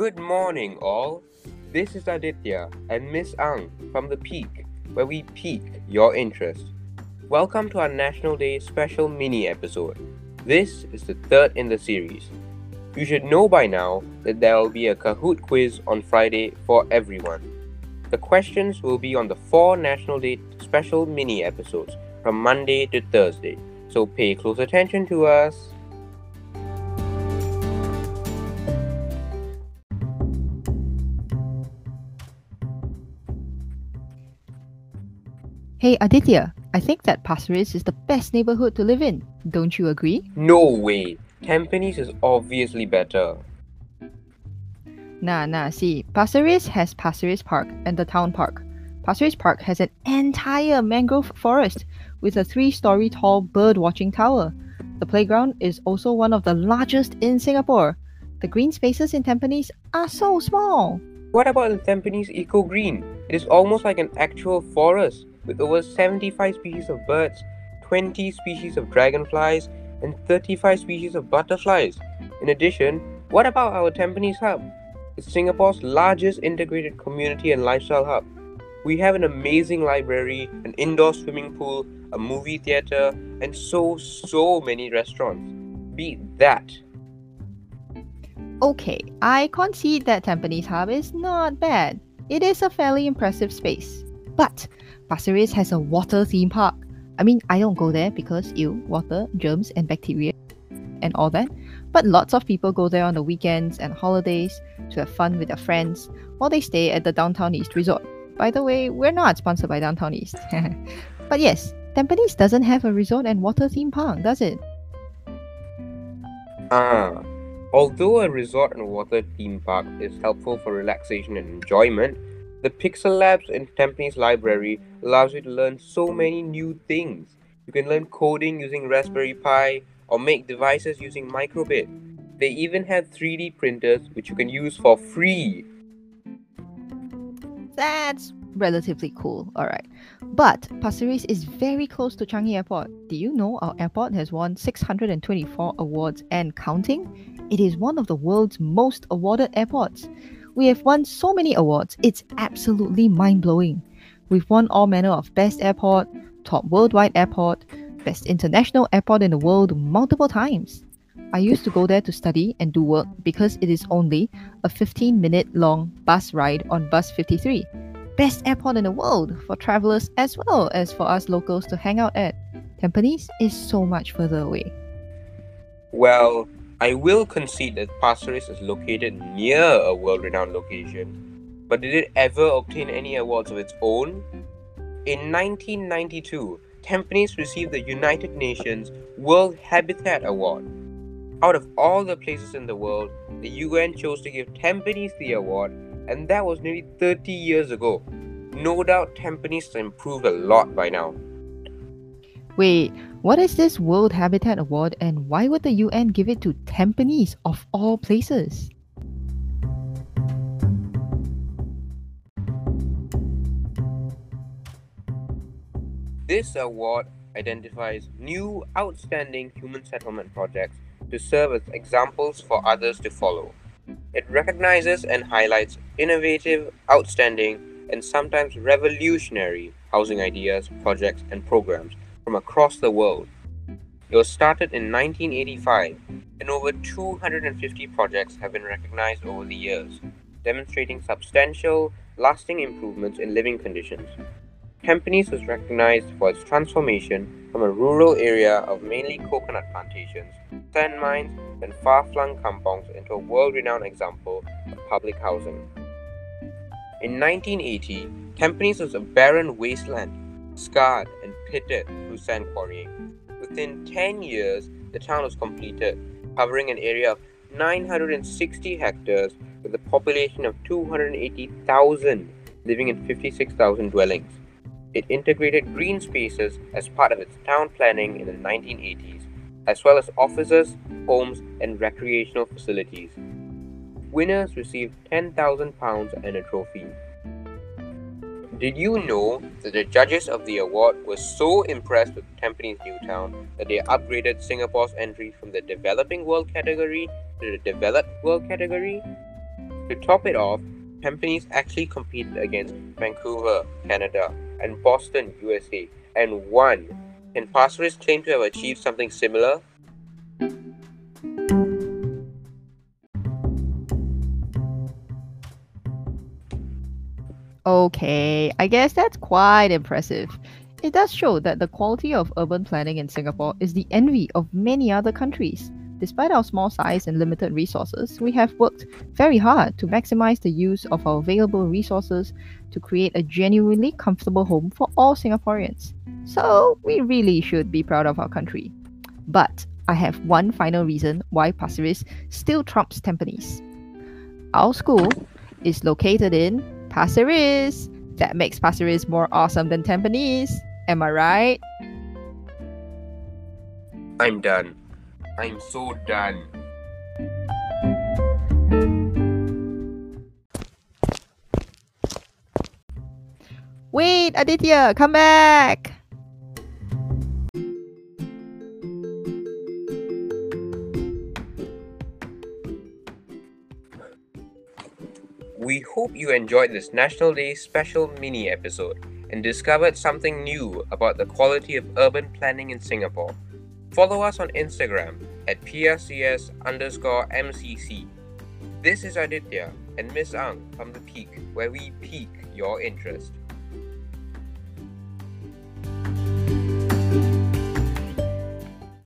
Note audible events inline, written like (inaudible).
Good morning, all. This is Adhithyaa and Miss Ang from The Peak, where we pique your interest. Welcome to our National Day special mini episode. This is the third in the series. You should know by now that there will be a Kahoot quiz on Friday for everyone. The questions will be on the four National Day special mini episodes from Monday to Thursday, so pay close attention to us. Hey Adhithyaa, I think that Pasir Ris is the best neighborhood to live in. Don't you agree? No way! Tampines is obviously better. Nah, nah, see, Pasir Ris has Pasir Ris Park and the town park. Pasir Ris Park has an entire mangrove forest with a three story tall bird watching tower. The playground is also one of the largest in Singapore. The green spaces in Tampines are so small. What about the Tampines Eco Green? It is almost like an actual forest with over 75 species of birds, 20 species of dragonflies, and 35 species of butterflies. In addition, what about our Tampines Hub? It's Singapore's largest integrated community and lifestyle hub. We have an amazing library, an indoor swimming pool, a movie theater, and so, so many restaurants. Beat that. Okay, I concede that Tampines Hub is not bad. It is a fairly impressive space. But Pasir Ris has a water theme park. I mean, I don't go there because ew, water, germs, and bacteria, and all that. But lots of people go there on the weekends and holidays to have fun with their friends while they stay at the Downtown East Resort. By the way, we're not sponsored by Downtown East. (laughs) but yes, Tampines doesn't have a resort and water theme park, does it? Ah, although a resort and water theme park is helpful for relaxation and enjoyment, the Pixel Labs in Tampines Library allows you to learn so many new things. You can learn coding using Raspberry Pi or make devices using microbit. They even have 3D printers which you can use for free. That's relatively cool, alright. But Pasir Ris is very close to Changi Airport. Do you know our airport has won 624 awards and counting? It is one of the world's most awarded airports. We have won so many awards, it's absolutely mind blowing. We've won all manner of best airport, top worldwide airport, best international airport in the world multiple times. I used to go there to study and do work because it is only a 15 minute long bus ride on bus 53. Best airport in the world for travelers as well as for us locals to hang out at. Tampines is so much further away. Well, I will concede that Pasir Ris is located near a world renowned location, but did it ever obtain any awards of its own? In 1992, Tampines received the United Nations World Habitat Award. Out of all the places in the world, the UN chose to give Tampines the award, and that was nearly 30 years ago. No doubt Tampines has improved a lot by now. Wait, what is this World Habitat Award and why would the UN give it to Tampines of all places? This award identifies new outstanding human settlement projects to serve as examples for others to follow. It recognizes and highlights innovative, outstanding, and sometimes revolutionary housing ideas, projects, and programs from across the world. It was started in 1985, and over 250 projects have been recognized over the years, demonstrating substantial, lasting improvements in living conditions. Tampines was recognized for its transformation from a rural area of mainly coconut plantations, sand mines, and far flung kampongs into a world renowned example of public housing. In 1980, Tampines was a barren wasteland, scarred and pitted through sand quarrying. Within 10 years, the town was completed, covering an area of 960 hectares with a population of 280,000 living in 56,000 dwellings. It integrated green spaces as part of its town planning in the 1980s, as well as offices, homes, and recreational facilities. Winners received £10,000 and a trophy. Did you know that the judges of the award were so impressed with Tampines New Town that they upgraded Singapore's entry from the Developing World category to the Developed World category? To top it off, Tampines actually competed against Vancouver, Canada, and Boston, USA, and won. Can Pasir Ris claim to have achieved something similar? Okay, I guess that's quite impressive. It does show that the quality of urban planning in Singapore is the envy of many other countries. Despite our small size and limited resources, we have worked very hard to maximize the use of our available resources to create a genuinely comfortable home for all Singaporeans. So, we really should be proud of our country. But I have one final reason why Pasir Ris still trumps Tampines. Our school is located in Pasir Ris. That makes Pasir Ris more awesome than Tampines. Am I right? I'm done. I'm so done. Wait, Adhithyaa, come back! We hope you enjoyed this National Day special mini episode and discovered something new about the quality of urban planning in Singapore. Follow us on Instagram at PRCS underscore MCC. This is Adhithyaa and Miss Ang from The Peak, where we pique your interest.